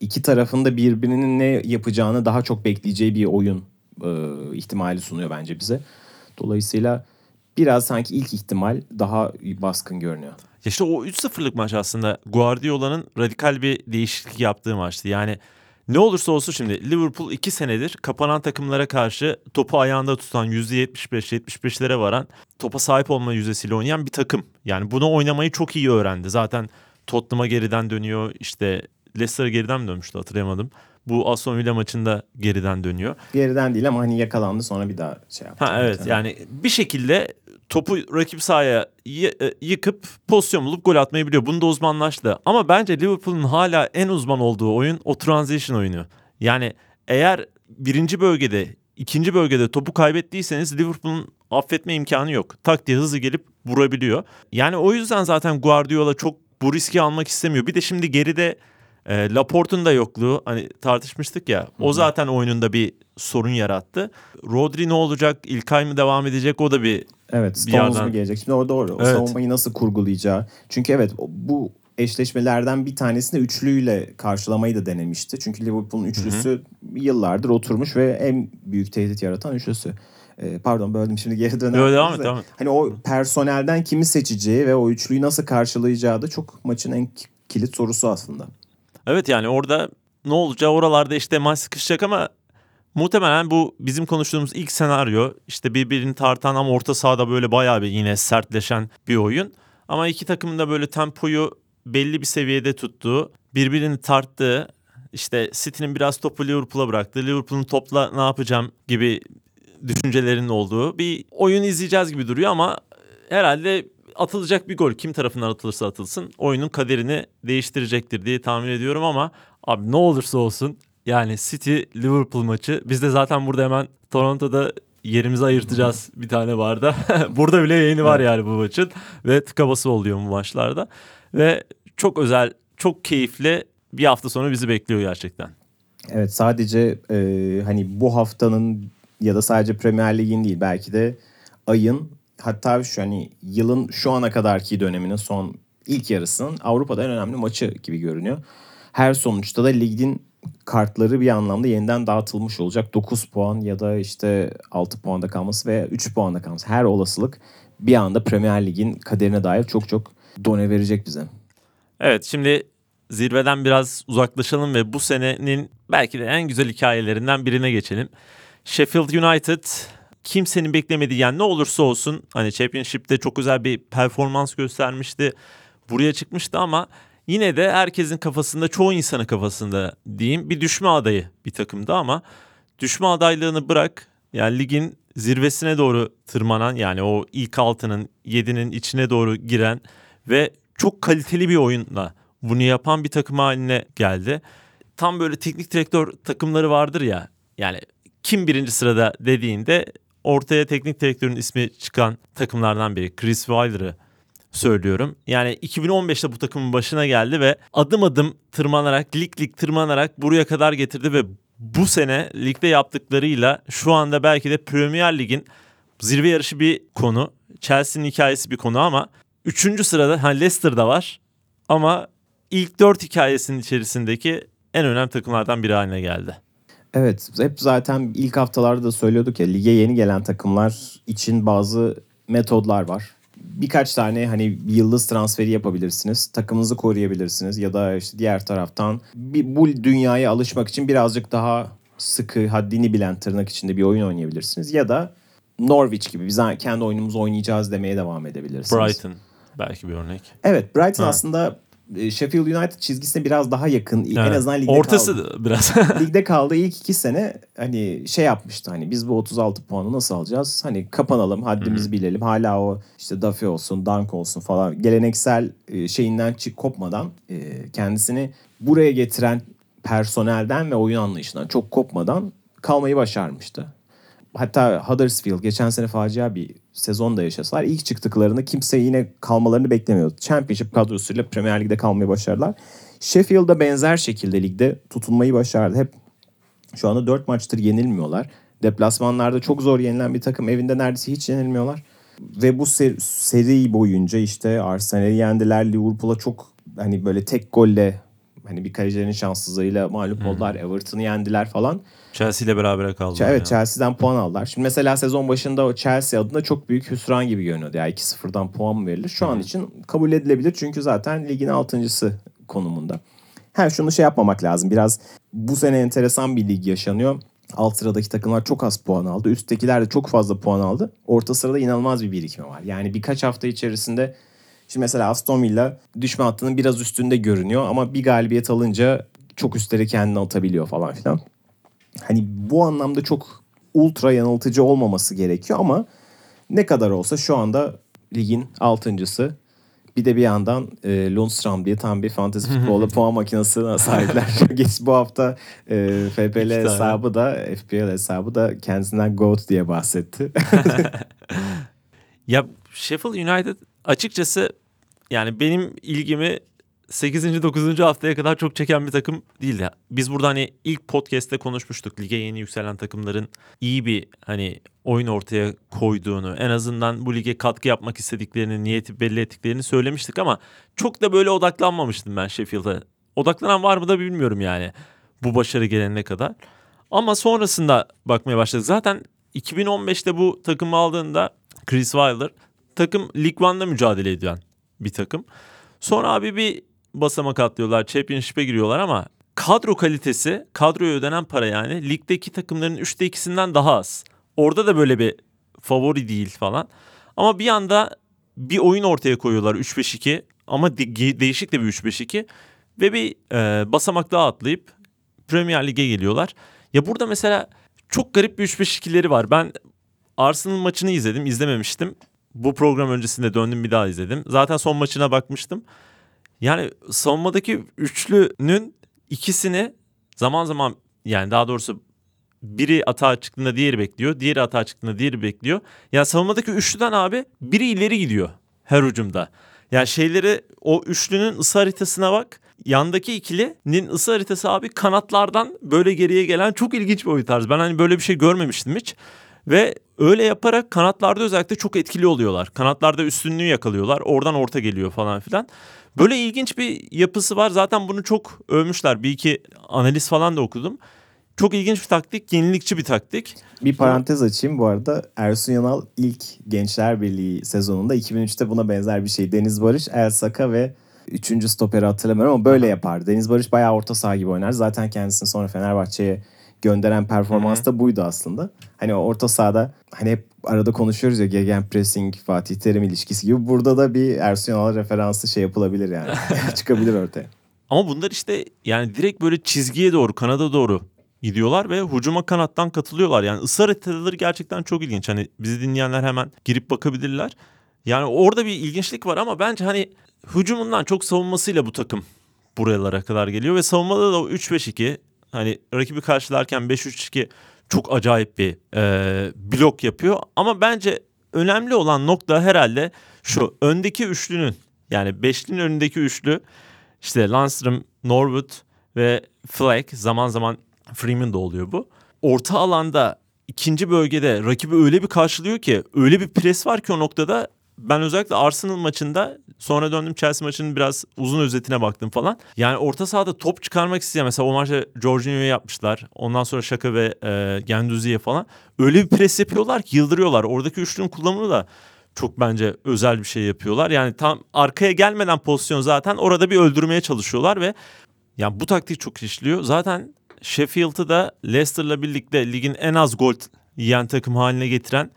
iki tarafında birbirinin ne yapacağını daha çok bekleyeceği bir oyun e, ihtimali sunuyor bence bize. Dolayısıyla biraz sanki ilk ihtimal daha baskın görünüyor. Ya İşte o 3-0'lık maç aslında Guardiola'nın radikal bir değişiklik yaptığı maçtı. Yani ne olursa olsun şimdi Liverpool 2 senedir kapanan takımlara karşı topu ayağında tutan %75-75'lere varan topa sahip olma yüzdesiyle oynayan bir takım. Yani bunu oynamayı çok iyi öğrendi. Zaten Tottenham'a geriden dönüyor. İşte Leicester'a geriden mi dönmüştü hatırlayamadım. Bu Aston Villa maçında geriden dönüyor. Geriden değil ama hani yakalandı sonra bir daha şey yaptı. Ha evet yani bir şekilde topu rakip sahaya e, yıkıp pozisyon bulup gol atmayı biliyor. Bunda uzmanlaştı. Ama bence Liverpool'un hala en uzman olduğu oyun o transition oyunu. Yani eğer birinci bölgede, ikinci bölgede topu kaybettiyseniz Liverpool'un affetme imkanı yok. Tak diye hızlı gelip vurabiliyor. Yani o yüzden zaten Guardiola çok bu riski almak istemiyor. Bir de şimdi geride e, Laporte'un da yokluğu hani tartışmıştık ya. O zaten oyununda bir sorun yarattı. Rodri ne olacak? İlkay mı devam edecek? O da bir Evet Stones mu gelecek? Şimdi o doğru. O Evet. savunmayı nasıl kurgulayacağı. Çünkü evet bu eşleşmelerden bir tanesini üçlüyle karşılamayı da denemişti. Çünkü Liverpool'un üçlüsü yıllardır oturmuş ve en büyük tehdit yaratan üçlüsü. Ee, pardon böldüm şimdi geri döner. Yo, devam et, de. devam et. Hani o personelden kimi seçeceği ve o üçlüyü nasıl karşılayacağı da çok maçın en ki- kilit sorusu aslında. Evet yani orada ne olacağı oralarda işte maç sıkışacak ama muhtemelen bu bizim konuştuğumuz ilk senaryo işte birbirini tartan ama orta sahada böyle bayağı bir yine sertleşen bir oyun. Ama iki takımın da böyle tempoyu belli bir seviyede tuttuğu, birbirini tarttığı, işte City'nin biraz topu Liverpool'a bıraktığı, Liverpool'un topla ne yapacağım gibi düşüncelerinin olduğu bir oyun izleyeceğiz gibi duruyor ama herhalde atılacak bir gol kim tarafından atılırsa atılsın oyunun kaderini değiştirecektir diye tahmin ediyorum ama abi ne olursa olsun yani City Liverpool maçı biz de zaten burada hemen Toronto'da yerimizi ayırtacağız bir tane barda. burada bile yayını var yani bu maçın ve tıka bası oluyor bu maçlarda ve çok özel çok keyifli bir hafta sonu bizi bekliyor gerçekten. Evet sadece e, hani bu haftanın ya da sadece Premier Lig'in değil belki de ayın hatta şu hani yılın şu ana kadarki döneminin son ilk yarısının Avrupa'da en önemli maçı gibi görünüyor. Her sonuçta da ligin kartları bir anlamda yeniden dağıtılmış olacak. 9 puan ya da işte 6 puanda kalması veya 3 puanda kalması. Her olasılık bir anda Premier Lig'in kaderine dair çok çok done verecek bize. Evet şimdi zirveden biraz uzaklaşalım ve bu senenin belki de en güzel hikayelerinden birine geçelim. Sheffield United kimsenin beklemediği yani ne olursa olsun hani Championship'te çok özel bir performans göstermişti. Buraya çıkmıştı ama yine de herkesin kafasında çoğu insanın kafasında diyeyim bir düşme adayı bir takımda ama düşme adaylığını bırak yani ligin zirvesine doğru tırmanan yani o ilk altının yedinin içine doğru giren ve çok kaliteli bir oyunla bunu yapan bir takım haline geldi. Tam böyle teknik direktör takımları vardır ya yani kim birinci sırada dediğinde ortaya teknik direktörün ismi çıkan takımlardan biri Chris Wilder'ı söylüyorum. Yani 2015'te bu takımın başına geldi ve adım adım tırmanarak lig lig tırmanarak buraya kadar getirdi ve bu sene ligde yaptıklarıyla şu anda belki de Premier Lig'in zirve yarışı bir konu. Chelsea'nin hikayesi bir konu ama 3. sırada ha Leicester'da var ama ilk 4 hikayesinin içerisindeki en önemli takımlardan biri haline geldi. Evet hep zaten ilk haftalarda da söylüyorduk ya lige yeni gelen takımlar için bazı metodlar var. Birkaç tane hani yıldız transferi yapabilirsiniz. Takımınızı koruyabilirsiniz ya da işte diğer taraftan bir, bu dünyaya alışmak için birazcık daha sıkı, haddini bilen tırnak içinde bir oyun oynayabilirsiniz. Ya da Norwich gibi biz kendi oyunumuzu oynayacağız demeye devam edebilirsiniz. Brighton belki bir örnek. Evet Brighton Ha. aslında Sheffield United çizgisine biraz daha yakın. En Evet. azından ligde Ortası kaldı. biraz. ligde kaldığı ilk iki sene hani şey yapmıştı hani biz bu 36 puanı nasıl alacağız? Hani kapanalım haddimizi bilelim. Hala o işte Duffy olsun, Dunk olsun falan geleneksel e, şeyinden çık kopmadan e, kendisini buraya getiren personelden ve oyun anlayışından çok kopmadan kalmayı başarmıştı. Hatta Huddersfield geçen sene facia bir sezon da yaşasalar ilk çıktıklarında kimse yine kalmalarını beklemiyordu. Championship kadrosuyla Premier Lig'de kalmayı başardılar. Sheffield'da benzer şekilde ligde tutunmayı başardı. Hep şu anda 4 maçtır yenilmiyorlar. Deplasmanlarda çok zor yenilen bir takım. Evinde neredeyse hiç yenilmiyorlar. Ve bu ser- seri boyunca işte Arsenal'i yendiler. Liverpool'a çok hani böyle tek golle hani bir kalecilerin şanssızlığıyla mağlup oldular. Everton'ı yendiler falan. Chelsea ile beraber kaldı. Evet Chelsea'den puan aldılar. Şimdi mesela sezon başında o Chelsea adına çok büyük hüsran gibi görünüyordu. Yani 2-0'dan puan mı verilir? Şu an için kabul edilebilir. Çünkü zaten ligin altıncısı konumunda. Her şunu şey yapmamak lazım. Biraz bu sene enteresan bir lig yaşanıyor. Alt sıradaki takımlar çok az puan aldı. Üsttekiler de çok fazla puan aldı. Orta sırada inanılmaz bir birikme var. Yani birkaç hafta içerisinde Şimdi mesela Aston Villa düşme hattının biraz üstünde görünüyor ama bir galibiyet alınca çok üstleri kendine atabiliyor falan filan. Hani bu anlamda çok ultra yanıltıcı olmaması gerekiyor ama ne kadar olsa şu anda ligin altıncısı. Bir de bir yandan e, Lundstram diye tam bir fantezi futbolda puan makinesine sahipler. Geç bu hafta e, FPL hesabı da FPL hesabı da kendisinden GOAT diye bahsetti. Ya Sheffield United açıkçası yani benim ilgimi 8. 9. haftaya kadar çok çeken bir takım değildi. Biz burada hani ilk podcast'te konuşmuştuk. Lige yeni yükselen takımların iyi bir hani oyun ortaya koyduğunu, en azından bu lige katkı yapmak istediklerini, niyeti belli ettiklerini söylemiştik ama çok da böyle odaklanmamıştım ben Sheffield'a. Odaklanan var mı da bilmiyorum yani bu başarı gelene kadar. Ama sonrasında bakmaya başladık. Zaten 2015'te bu takımı aldığında Chris Wilder takım League One'da mücadele ediyor bir takım. Sonra abi bir basamak atlıyorlar. Championship'e giriyorlar ama kadro kalitesi, kadroya ödenen para yani ligdeki takımların 3'te 2'sinden daha az. Orada da böyle bir favori değil falan. Ama bir anda bir oyun ortaya koyuyorlar 3-5-2 ama de- değişik de bir 3-5-2 ve bir e, basamak daha atlayıp Premier Lig'e geliyorlar. Ya burada mesela çok garip bir 3-5-2'leri var. Ben Arsenal maçını izledim, izlememiştim. Bu program öncesinde döndüm bir daha izledim. Zaten son maçına bakmıştım. Yani savunmadaki üçlünün ikisini zaman zaman yani daha doğrusu biri atağa çıktığında diğeri bekliyor. Diğeri atağa çıktığında diğeri bekliyor. Yani savunmadaki üçlüden abi biri ileri gidiyor her hücumda. Yani şeyleri o üçlünün ısı haritasına bak. Yandaki ikilinin ısı haritası abi kanatlardan böyle geriye gelen çok ilginç bir oyun tarzı. Ben hani böyle bir şey görmemiştim hiç. Ve öyle yaparak kanatlarda özellikle çok etkili oluyorlar. Kanatlarda üstünlüğü yakalıyorlar. Oradan orta geliyor falan filan. Böyle ilginç bir yapısı var. Zaten bunu çok övmüşler. Bir iki analiz falan da okudum. Çok ilginç bir taktik, yenilikçi bir taktik. Bir parantez açayım bu arada. Ersun Yanal ilk Gençler Birliği sezonunda 2003'te buna benzer bir şey. Deniz Barış, El Saka ve üçüncü stoperi hatırlamıyorum ama böyle yapar. Deniz Barış bayağı orta saha gibi oynar. Zaten kendisini sonra Fenerbahçe'ye gönderen performans da buydu aslında. Hani orta sahada hani hep arada konuşuyoruz ya gegen pressing Fatih Terim ilişkisi gibi. Burada da bir Ersun Yanal referansı şey yapılabilir yani. Çıkabilir ortaya. Ama bunlar işte yani direkt böyle çizgiye doğru, kanada doğru gidiyorlar ve hücuma kanattan katılıyorlar. Yani ısı haritaları gerçekten çok ilginç. Hani bizi dinleyenler hemen girip bakabilirler. Yani orada bir ilginçlik var ama bence hani hücumundan çok savunmasıyla bu takım buralara kadar geliyor ve savunmada da o 3-5-2 hani rakibi karşılarken 5-3-2 çok acayip bir e, blok yapıyor. Ama bence önemli olan nokta herhalde şu öndeki üçlünün yani beşlinin önündeki üçlü işte Landstrom, Norwood ve Fleck zaman zaman Freeman da oluyor bu. Orta alanda ikinci bölgede rakibi öyle bir karşılıyor ki öyle bir pres var ki o noktada ben özellikle Arsenal maçında sonra döndüm Chelsea maçının biraz uzun özetine baktım falan. Yani orta sahada top çıkarmak isteyen mesela o maçta Jorginho'ya yapmışlar. Ondan sonra Şaka ve e, Genduzi'ye falan. Öyle bir pres yapıyorlar ki yıldırıyorlar. Oradaki üçlünün kullanımı da çok bence özel bir şey yapıyorlar. Yani tam arkaya gelmeden pozisyon zaten orada bir öldürmeye çalışıyorlar ve yani bu taktik çok işliyor. Zaten Sheffield'ı da Leicester'la birlikte ligin en az gol yiyen takım haline getiren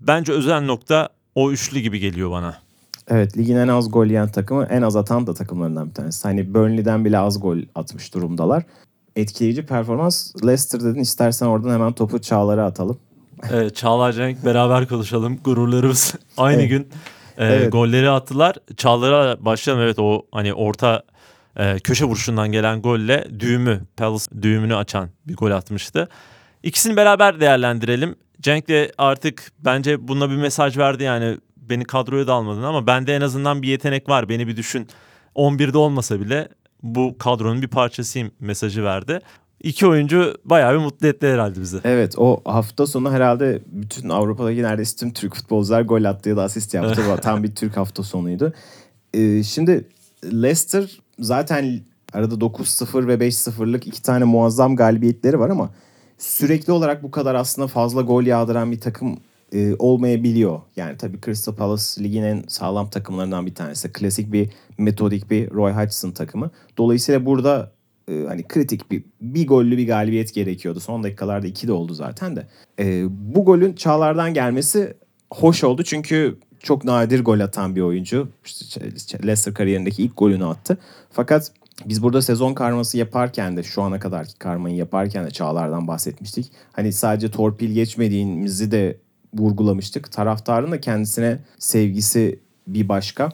bence özel nokta o üçlü gibi geliyor bana. Evet ligin en az gol yiyen takımı en az atan da takımlarından bir tanesi. Hani Burnley'den bile az gol atmış durumdalar. Etkileyici performans. Leicester dedin istersen oradan hemen topu Çağlar'a atalım. Evet, Çağlar Cenk beraber konuşalım. Gururlarımız aynı Evet. gün e, Evet. golleri attılar. Çağlar'a başlayalım. Evet o hani orta e, köşe vuruşundan gelen golle düğümü, Palace düğümünü açan bir gol atmıştı. İkisini beraber değerlendirelim. Cenk de artık bence bununla bir mesaj verdi yani beni kadroya da almadın ama bende en azından bir yetenek var. Beni bir düşün. 11'de olmasa bile bu kadronun bir parçasıyım mesajı verdi. İki oyuncu bayağı bir mutlu etti herhalde bizi. Evet o hafta sonu herhalde bütün Avrupa'daki neredeyse tüm Türk futbolcular gol attı ya da asist yaptı. Tam bir Türk hafta sonuydu. Ee, şimdi Leicester zaten arada 9-0 ve 5-0'lık iki tane muazzam galibiyetleri var ama sürekli olarak bu kadar aslında fazla gol yağdıran bir takım e, olmayabiliyor. Yani tabii Crystal Palace ligin en sağlam takımlarından bir tanesi. Klasik bir metodik bir Roy Hodgson takımı. Dolayısıyla burada e, hani kritik bir bir gollü bir galibiyet gerekiyordu. Son dakikalarda iki de oldu zaten de. E, bu golün Çağlar'dan gelmesi hoş oldu çünkü çok nadir gol atan bir oyuncu. İşte Leicester kariyerindeki ilk golünü attı. Fakat biz burada sezon karması yaparken de şu ana kadarki karmayı yaparken de Çağlar'dan bahsetmiştik. Hani sadece torpil geçmediğimizi de vurgulamıştık. Taraftarın da kendisine sevgisi bir başka.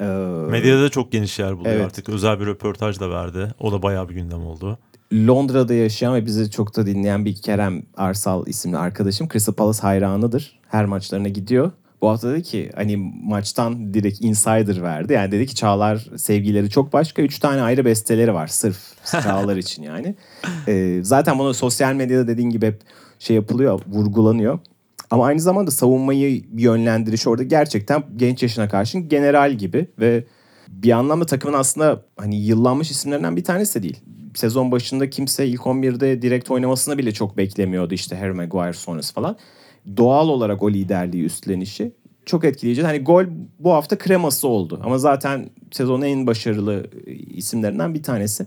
Ee, Medyada da çok geniş yer buluyor Evet. artık. Özel bir röportaj da verdi. O da bayağı bir gündem oldu. Londra'da yaşayan ve bizi çok da dinleyen bir Kerem Arsal isimli arkadaşım Crystal Palace hayranıdır. Her maçlarına gidiyor. Bu hafta dedi ki hani maçtan direkt insider verdi. Yani dedi ki Çağlar sevgileri çok başka. Üç tane ayrı besteleri var sırf Çağlar için yani. Ee, zaten bunu sosyal medyada dediğin gibi hep şey yapılıyor, vurgulanıyor. Ama aynı zamanda savunmayı yönlendiriş orada gerçekten genç yaşına karşın general gibi ve bir anlamda takımın aslında hani yıllanmış isimlerinden bir tanesi de değil. Sezon başında kimse ilk 11'de direkt oynamasını bile çok beklemiyordu işte Harry Maguire sonrası falan. Doğal olarak o liderliği üstlenişi çok etkileyici. Hani gol bu hafta kreması oldu ama zaten sezonun en başarılı isimlerinden bir tanesi.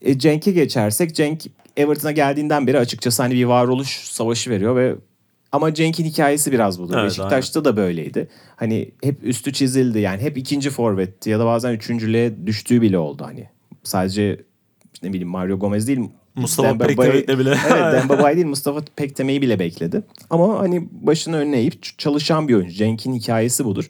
E, Cenk'e geçersek Cenk Everton'a geldiğinden beri açıkçası hani bir varoluş savaşı veriyor ve ama Cenk'in hikayesi biraz budur. Evet, Beşiktaş'ta da böyleydi. Hani hep üstü çizildi yani hep ikinci forvetti ya da bazen üçüncülüğe düştüğü bile oldu hani. Sadece ne bileyim Mario Gomez değil Mustafa Demba Pek Bay- Demek'le bile. Evet Demba Bay değil Mustafa Pekteme'yi bile bekledi. Ama hani başını önüne eğip çalışan bir oyuncu. Cenk'in hikayesi budur.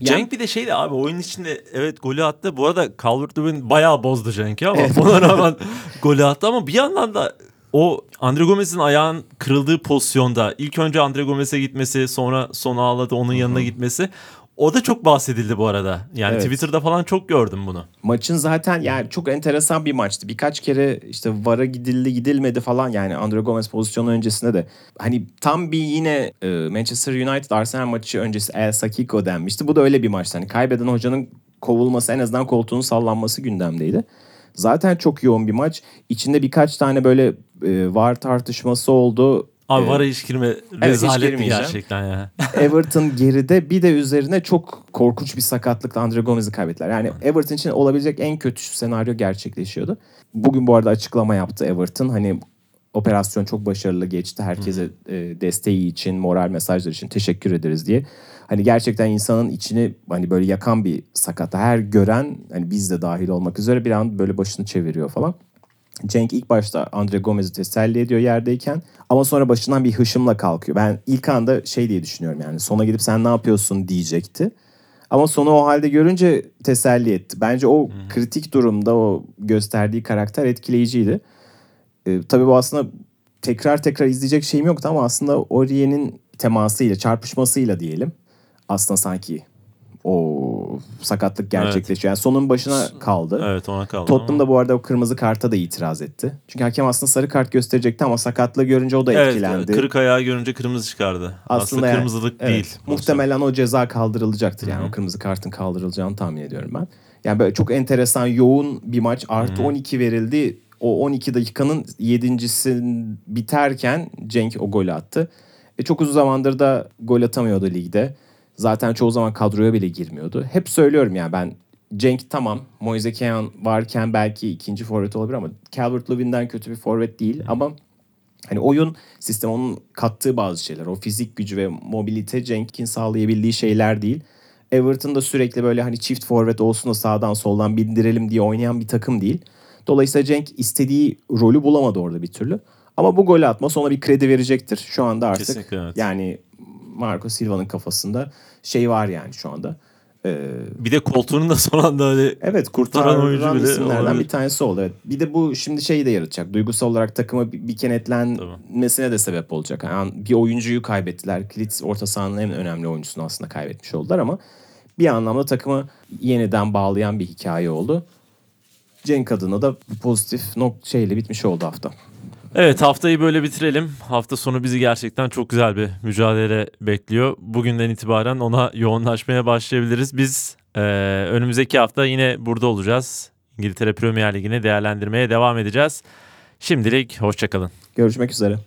Yani- Cenk bir de şeydi abi oyun içinde evet golü attı. Bu arada Calvert-Lewin bayağı bozdu Cenk'i ama buna rağmen golü attı ama bir yandan da o Andre Gomez'in ayağın kırıldığı pozisyonda ilk önce Andre Gomez'e gitmesi sonra sona ağladı onun yanına gitmesi o da çok bahsedildi bu arada. Yani Evet. Twitter'da falan çok gördüm bunu. Maçın zaten yani çok enteresan bir maçtı. Birkaç kere işte VAR'a gidildi gidilmedi falan yani Andre Gomez pozisyonu öncesinde de. Hani tam bir yine e, Manchester United Arsenal maçı öncesi El Sakiko denmişti. Bu da öyle bir maçtı. Hani kaybeden hocanın kovulması en azından koltuğunun sallanması gündemdeydi. Zaten çok yoğun bir maç. İçinde birkaç tane böyle e, VAR tartışması oldu. Abi Ee, VAR'a hiç girme rezaletti girmeyeceğim. gerçekten ya. Everton geride bir de üzerine çok korkunç bir sakatlıkla Andre Gomez'i kaybettiler. Yani Everton için olabilecek en kötü senaryo gerçekleşiyordu. Bugün bu arada açıklama yaptı Everton. Hani operasyon çok başarılı geçti. Herkese e, desteği için, moral mesajları için teşekkür ederiz diye. Hani gerçekten insanın içini hani böyle yakan bir sakat. Her gören hani biz de dahil olmak üzere bir an böyle başını çeviriyor falan. Cenk ilk başta Andre Gomez'i teselli ediyor yerdeyken ama sonra başından bir hışımla kalkıyor. Ben ilk anda şey diye düşünüyorum yani sona gidip sen ne yapıyorsun diyecekti. Ama sonu o halde görünce teselli etti. Bence o kritik durumda o gösterdiği karakter etkileyiciydi. Ee, tabii bu aslında tekrar tekrar izleyecek şeyim yoktu ama aslında Oriye'nin temasıyla, çarpışmasıyla diyelim. Aslında sanki o sakatlık gerçekleşiyor. Yani sonun başına kaldı. Evet ona kaldı. Tottenham da bu arada o kırmızı karta da itiraz etti. Çünkü hakem aslında sarı kart gösterecekti ama sakatlığı görünce o da etkilendi. Evet, kırık ayağı görünce kırmızı çıkardı. Aslında, yani- kırmızılık evet, değil. Muhtemelen o ceza kaldırılacaktır. Yani o kırmızı kartın kaldırılacağını tahmin ediyorum ben. Yani böyle çok enteresan yoğun bir maç. Artı 12 verildi. O 12 dakikanın 7.si biterken Cenk o golü attı. E çok uzun zamandır da gol atamıyordu ligde. Zaten çoğu zaman kadroya bile girmiyordu. Hep söylüyorum yani ben Cenk tamam. Moise Kean varken belki ikinci forvet olabilir ama Calvert-Lewin'den kötü bir forvet değil ama hani oyun sistem onun kattığı bazı şeyler. O fizik gücü ve mobilite Cenk'in sağlayabildiği şeyler değil. Everton'da sürekli böyle hani çift forvet olsun da sağdan soldan bindirelim diye oynayan bir takım değil. Dolayısıyla Cenk istediği rolü bulamadı orada bir türlü. Ama bu golü atması ona bir kredi verecektir. Şu anda artık Kesinlikle, evet. yani Marco Silva'nın kafasında şey var yani şu anda. Ee, Bir de koltuğunun da son anda hani Evet Kurtaran kurtaran oyuncu bile isimlerden olabilir. bir tanesi oldu. Evet. Bir de bu şimdi şeyi de yaratacak. Duygusal olarak takıma bir, bir kenetlenmesine de sebep olacak. Yani bir oyuncuyu kaybettiler. Kilit orta sahanın en önemli oyuncusunu aslında kaybetmiş oldular ama bir anlamda takımı yeniden bağlayan bir hikaye oldu. Cenk adına da pozitif nok şeyle bitmiş oldu hafta. Evet haftayı böyle bitirelim. Hafta sonu bizi gerçekten çok güzel bir mücadele bekliyor. Bugünden itibaren ona yoğunlaşmaya başlayabiliriz. Biz eee, önümüzdeki hafta yine burada olacağız. İngiltere Premier Ligi'ni değerlendirmeye devam edeceğiz. Şimdilik hoşçakalın. Görüşmek üzere.